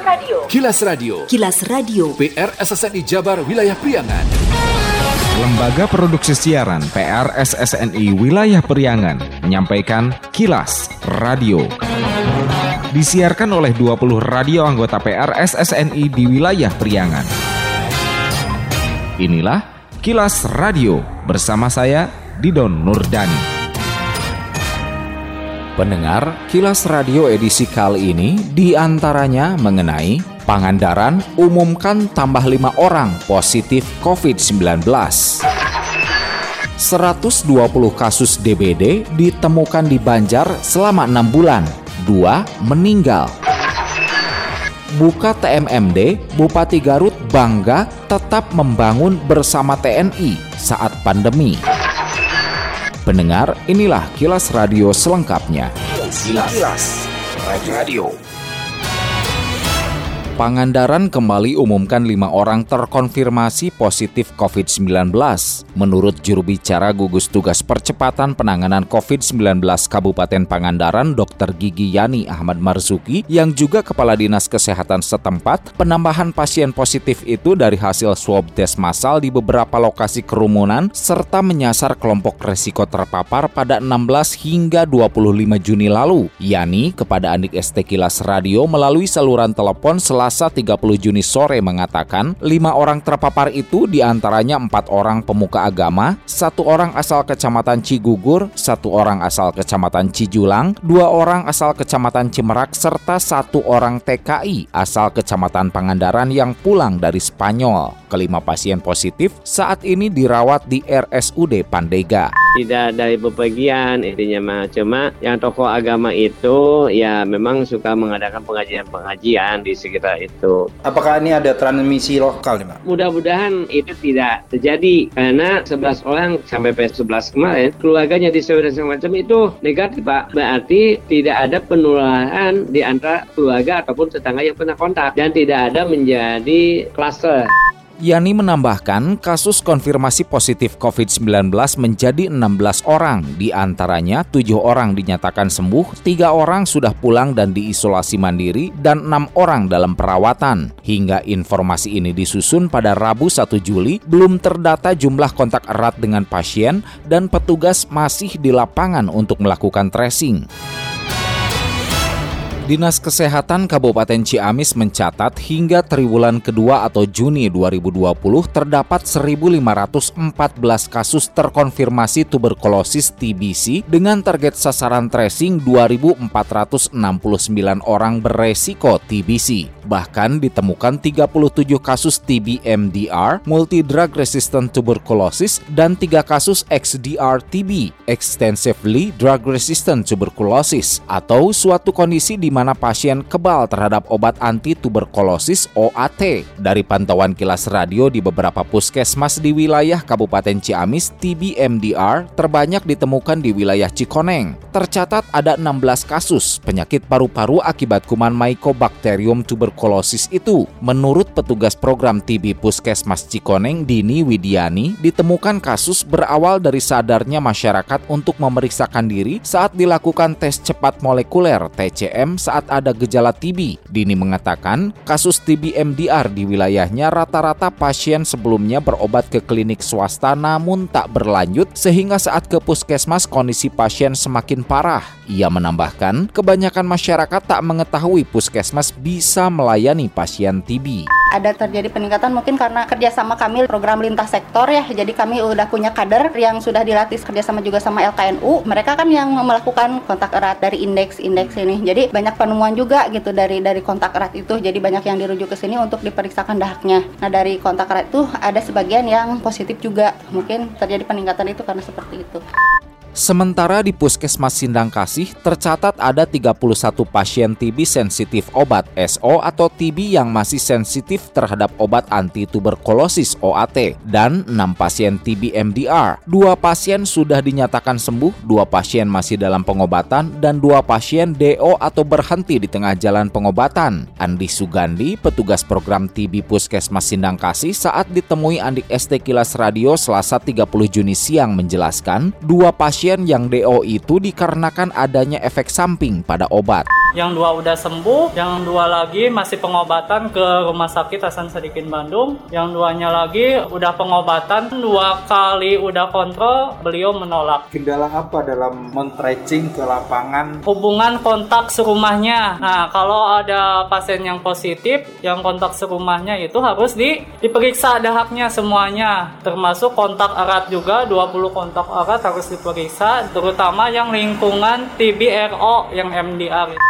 Radio. Kilas Radio. Kilas Radio. PR SSNI Jabar Wilayah Priangan. Lembaga Produksi Siaran PR SSNI Wilayah Priangan menyampaikan Kilas Radio. Disiarkan oleh 20 radio anggota PR SSNI di wilayah Priangan. Inilah Kilas Radio bersama saya Didon Nurdani. Pendengar, Kilas Radio edisi kali ini di antaranya mengenai Pangandaran umumkan tambah lima orang positif COVID-19. 120 kasus DBD ditemukan di Banjar selama enam bulan, dua meninggal. Buka TMMD, Bupati Garut bangga tetap membangun bersama TNI saat pandemi. Pendengar, inilah kilas radio selengkapnya. Kilas, Kilas. Radio. Pangandaran kembali umumkan lima orang terkonfirmasi positif COVID-19. Menurut juru bicara gugus tugas percepatan penanganan COVID-19 Kabupaten Pangandaran, Dr. Gigi Yani Ahmad Marzuki, yang juga Kepala Dinas Kesehatan setempat, penambahan pasien positif itu dari hasil swab tes massal di beberapa lokasi kerumunan, serta menyasar kelompok resiko terpapar pada 16 hingga 25 Juni lalu. Yani kepada Andik ST Kilas Radio melalui saluran telepon selasa Selasa 30 Juni sore mengatakan lima orang terpapar itu di antaranya empat orang pemuka agama, satu orang asal kecamatan Cigugur, satu orang asal kecamatan Cijulang, dua orang asal kecamatan Cimerak, serta satu orang TKI asal kecamatan Pangandaran yang pulang dari Spanyol. Kelima pasien positif saat ini dirawat di RSUD Pandega. Tidak dari bepergian, intinya mah cuma yang tokoh agama itu ya memang suka mengadakan pengajian-pengajian di sekitar itu. Apakah ini ada transmisi lokal nih Pak? Mudah-mudahan itu tidak terjadi karena 11 orang sampai PS11 kemarin keluarganya di dan semacam itu negatif Pak. Berarti tidak ada penularan di antara keluarga ataupun tetangga yang pernah kontak dan tidak ada menjadi kluster. Yani menambahkan kasus konfirmasi positif COVID-19 menjadi 16 orang, di antaranya 7 orang dinyatakan sembuh, 3 orang sudah pulang dan diisolasi mandiri, dan 6 orang dalam perawatan. Hingga informasi ini disusun pada Rabu 1 Juli, belum terdata jumlah kontak erat dengan pasien dan petugas masih di lapangan untuk melakukan tracing. Dinas Kesehatan Kabupaten Ciamis mencatat hingga triwulan kedua atau Juni 2020 terdapat 1.514 kasus terkonfirmasi tuberkulosis TBC dengan target sasaran tracing 2.469 orang beresiko TBC. Bahkan ditemukan 37 kasus TB-MDR, multi drug resistant tuberculosis, dan 3 kasus XDR-TB, extensively drug resistant tuberculosis, atau suatu kondisi di mana pasien kebal terhadap obat anti tuberkulosis OAT. Dari pantauan kilas radio di beberapa puskesmas di wilayah Kabupaten Ciamis, TB-MDR terbanyak ditemukan di wilayah Cikoneng. Tercatat ada 16 kasus penyakit paru-paru akibat kuman Mycobacterium tuberculosis itu. Menurut petugas program TB Puskesmas Cikoneng, Dini Widiani, ditemukan kasus berawal dari sadarnya masyarakat untuk memeriksakan diri saat dilakukan tes cepat molekuler TCM saat ada gejala TB. Dini mengatakan, kasus TB MDR di wilayahnya rata-rata pasien sebelumnya berobat ke klinik swasta namun tak berlanjut sehingga saat ke puskesmas kondisi pasien semakin parah. Ia menambahkan, kebanyakan masyarakat tak mengetahui puskesmas bisa melayani pasien TB ada terjadi peningkatan mungkin karena kerjasama kami program lintas sektor ya. Jadi kami udah punya kader yang sudah dilatih kerjasama juga sama LKNU mereka kan yang melakukan kontak erat dari indeks indeks ini. Jadi banyak penemuan juga gitu dari dari kontak erat itu. Jadi banyak yang dirujuk ke sini untuk diperiksakan dahaknya. Nah dari kontak erat itu ada sebagian yang positif juga. Mungkin terjadi peningkatan itu karena seperti itu Sementara di Puskesmas Sindang Kasih tercatat ada 31 pasien TB sensitif obat SO atau TB yang masih sensitif terhadap obat anti tuberkulosis OAT dan 6 pasien TB MDR. Dua pasien sudah dinyatakan sembuh, dua pasien masih dalam pengobatan dan dua pasien DO atau berhenti di tengah jalan pengobatan. Andi Sugandi, petugas program TB Puskesmas Sindang Kasih saat ditemui Andik ST Kilas Radio Selasa 30 Juni siang menjelaskan, dua pasien pasien yang DO itu dikarenakan adanya efek samping pada obat. Yang dua udah sembuh, yang dua lagi masih pengobatan ke Rumah Sakit Hasan Sadikin Bandung, yang duanya lagi udah pengobatan dua kali udah kontrol, beliau menolak. Kendala apa dalam men-tracing ke lapangan? Hubungan kontak serumahnya. Nah, kalau ada pasien yang positif, yang kontak serumahnya itu harus di, diperiksa dahaknya semuanya, termasuk kontak erat juga, 20 kontak erat harus diperiksa, terutama yang lingkungan TBRO yang MDR.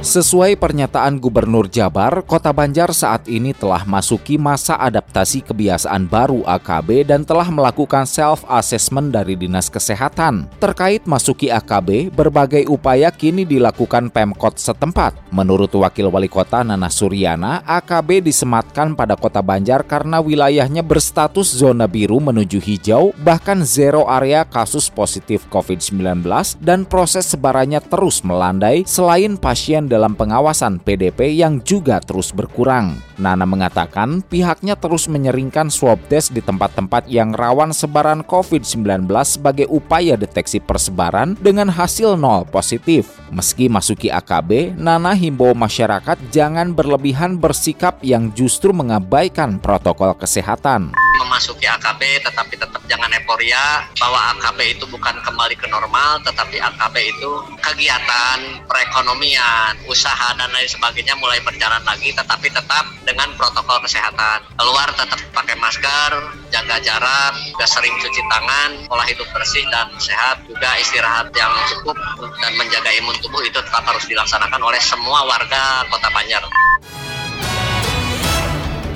Sesuai pernyataan Gubernur Jabar, Kota Banjar saat ini telah masuki masa adaptasi kebiasaan baru AKB dan telah melakukan self-assessment dari Dinas Kesehatan. Terkait masuki AKB, berbagai upaya kini dilakukan Pemkot setempat. Menurut Wakil Wali Kota Nana Suryana, AKB disematkan pada Kota Banjar karena wilayahnya berstatus zona biru menuju hijau, bahkan zero area kasus positif COVID-19 dan proses sebarannya terus melandai selain pasien dalam pengawasan PDP yang juga terus berkurang. Nana mengatakan pihaknya terus menyeringkan swab test di tempat-tempat yang rawan sebaran COVID-19 sebagai upaya deteksi persebaran dengan hasil nol positif. Meski masuki AKB, Nana himbau masyarakat jangan berlebihan bersikap yang justru mengabaikan protokol kesehatan memasuki AKB tetapi tetap jangan euforia bahwa AKB itu bukan kembali ke normal tetapi AKB itu kegiatan perekonomian usaha dan lain sebagainya mulai berjalan lagi tetapi tetap dengan protokol kesehatan. Keluar tetap pakai masker jaga jarak juga sering cuci tangan pola hidup bersih dan sehat juga istirahat yang cukup dan menjaga imun tubuh itu tetap harus dilaksanakan oleh semua warga kota Banjar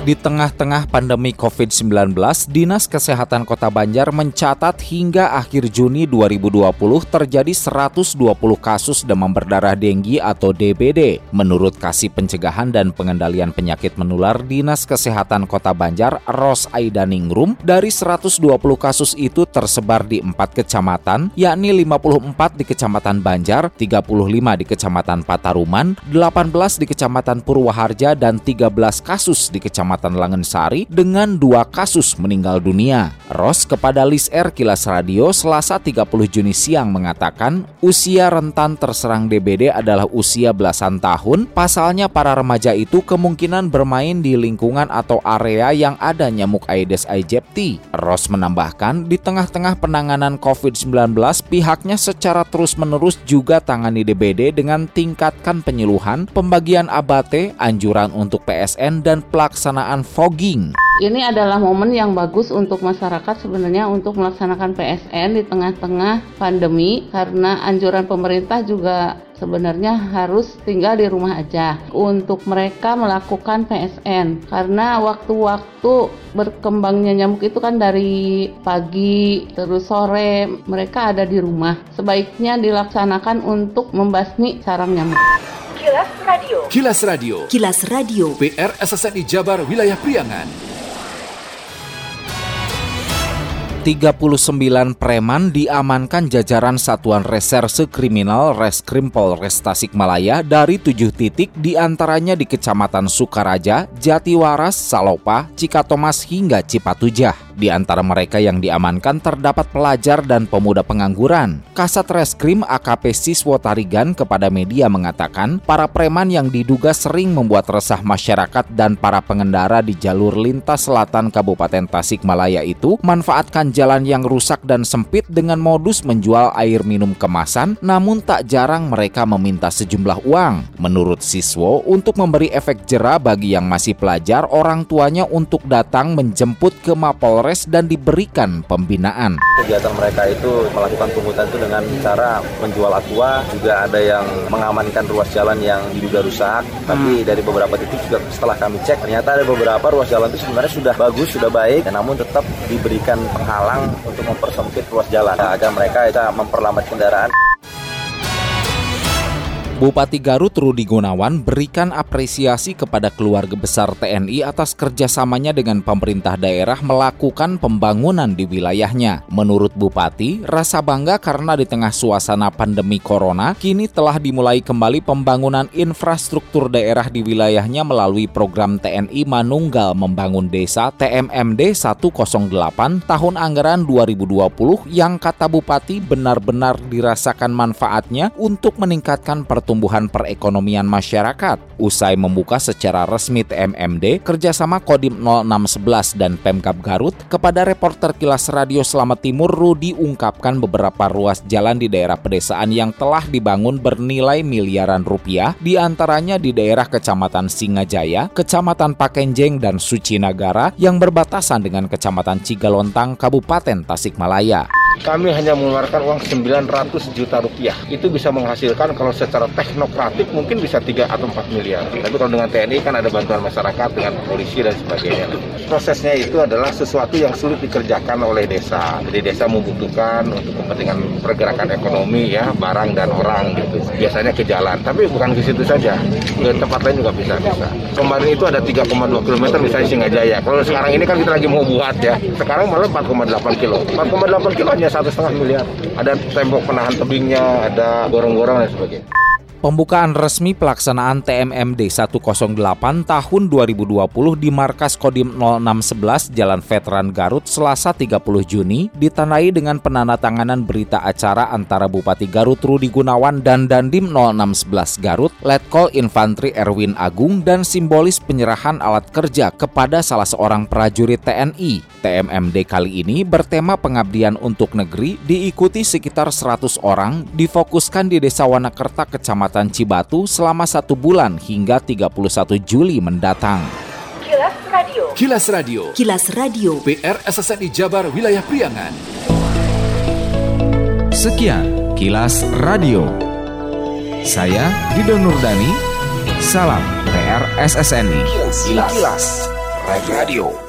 di tengah-tengah pandemi COVID-19, Dinas Kesehatan Kota Banjar mencatat hingga akhir Juni 2020 terjadi 120 kasus demam berdarah denggi atau DBD. Menurut Kasih Pencegahan dan Pengendalian Penyakit Menular Dinas Kesehatan Kota Banjar, Ros Aida Ningrum, dari 120 kasus itu tersebar di 4 kecamatan, yakni 54 di Kecamatan Banjar, 35 di Kecamatan Pataruman, 18 di Kecamatan Purwaharja, dan 13 kasus di Kecamatan Kecamatan Langensari dengan dua kasus meninggal dunia. Ros kepada Lis R Kilas Radio Selasa 30 Juni siang mengatakan usia rentan terserang DBD adalah usia belasan tahun. Pasalnya para remaja itu kemungkinan bermain di lingkungan atau area yang ada nyamuk Aedes aegypti. Ros menambahkan di tengah-tengah penanganan COVID-19 pihaknya secara terus-menerus juga tangani DBD dengan tingkatkan penyuluhan, pembagian abate, anjuran untuk PSN dan pelaksanaan pelaksanaan fogging. Ini adalah momen yang bagus untuk masyarakat sebenarnya untuk melaksanakan PSN di tengah-tengah pandemi karena anjuran pemerintah juga sebenarnya harus tinggal di rumah aja untuk mereka melakukan PSN karena waktu-waktu berkembangnya nyamuk itu kan dari pagi terus sore mereka ada di rumah sebaiknya dilaksanakan untuk membasmi sarang nyamuk. Kilas Radio. Kilas Radio. Kilas Radio. PR SSNI Jabar Wilayah Priangan. 39 preman diamankan jajaran Satuan Reserse Kriminal Reskrim Polres Tasikmalaya dari tujuh titik di antaranya di Kecamatan Sukaraja, Jatiwaras, Salopa, Cikatomas hingga Cipatujah. Di antara mereka yang diamankan terdapat pelajar dan pemuda pengangguran. Kasat Reskrim AKP Siswo Tarigan kepada media mengatakan para preman yang diduga sering membuat resah masyarakat dan para pengendara di jalur lintas selatan Kabupaten Tasikmalaya itu manfaatkan jalan yang rusak dan sempit dengan modus menjual air minum kemasan namun tak jarang mereka meminta sejumlah uang. Menurut Siswo, untuk memberi efek jera bagi yang masih pelajar, orang tuanya untuk datang menjemput ke Mapol Polres dan diberikan pembinaan. Kegiatan mereka itu melakukan pungutan itu dengan cara menjual aqua, juga ada yang mengamankan ruas jalan yang diduga rusak. Hmm. Tapi dari beberapa titik juga setelah kami cek, ternyata ada beberapa ruas jalan itu sebenarnya sudah bagus, sudah baik, namun tetap diberikan penghalang untuk mempersempit ruas jalan agar mereka bisa memperlambat kendaraan. Bupati Garut Rudi Gunawan berikan apresiasi kepada keluarga besar TNI atas kerjasamanya dengan pemerintah daerah melakukan pembangunan di wilayahnya. Menurut Bupati, rasa bangga karena di tengah suasana pandemi corona, kini telah dimulai kembali pembangunan infrastruktur daerah di wilayahnya melalui program TNI Manunggal Membangun Desa TMMD 108 tahun anggaran 2020 yang kata Bupati benar-benar dirasakan manfaatnya untuk meningkatkan pertumbuhan pertumbuhan perekonomian masyarakat. Usai membuka secara resmi TMMD, kerjasama Kodim 0611 dan Pemkap Garut, kepada reporter Kilas Radio Selamat Timur, Rudi ungkapkan beberapa ruas jalan di daerah pedesaan yang telah dibangun bernilai miliaran rupiah, di antaranya di daerah Kecamatan Singajaya, Kecamatan Pakenjeng, dan Suci Nagara yang berbatasan dengan Kecamatan Cigalontang, Kabupaten Tasikmalaya kami hanya mengeluarkan uang 900 juta rupiah. Itu bisa menghasilkan kalau secara teknokratik mungkin bisa 3 atau 4 miliar. Tapi kalau dengan TNI kan ada bantuan masyarakat dengan polisi dan sebagainya. Prosesnya itu adalah sesuatu yang sulit dikerjakan oleh desa. Jadi desa membutuhkan untuk kepentingan pergerakan ekonomi ya, barang dan orang gitu. Biasanya ke jalan, tapi bukan ke situ saja. Ke tempat lain juga bisa bisa. Kemarin itu ada 3,2 km misalnya Singajaya. Kalau sekarang ini kan kita lagi mau buat ya. Sekarang malah 4,8 kilo. 4,8 kilo hanya satu setengah miliar. Ada tembok penahan tebingnya, ada gorong-gorong dan sebagainya. Pembukaan resmi pelaksanaan TMMD 108 tahun 2020 di markas Kodim 0611 Jalan Veteran Garut Selasa 30 Juni ditandai dengan penandatanganan berita acara antara Bupati Garut Rudi Gunawan dan Dandim 0611 Garut, Letkol Infantri Erwin Agung dan simbolis penyerahan alat kerja kepada salah seorang prajurit TNI. TMMD kali ini bertema pengabdian untuk negeri diikuti sekitar 100 orang difokuskan di Desa Wanakerta Kecamatan Kecamatan Cibatu selama satu bulan hingga 31 Juli mendatang. Kilas Radio. Kilas Radio. Kilas Radio. PR SSNI Jabar Wilayah Priangan. Sekian Kilas Radio. Saya Dido Nurdani. Salam PR SSNI. Kilas, Kilas. Kilas. Radio.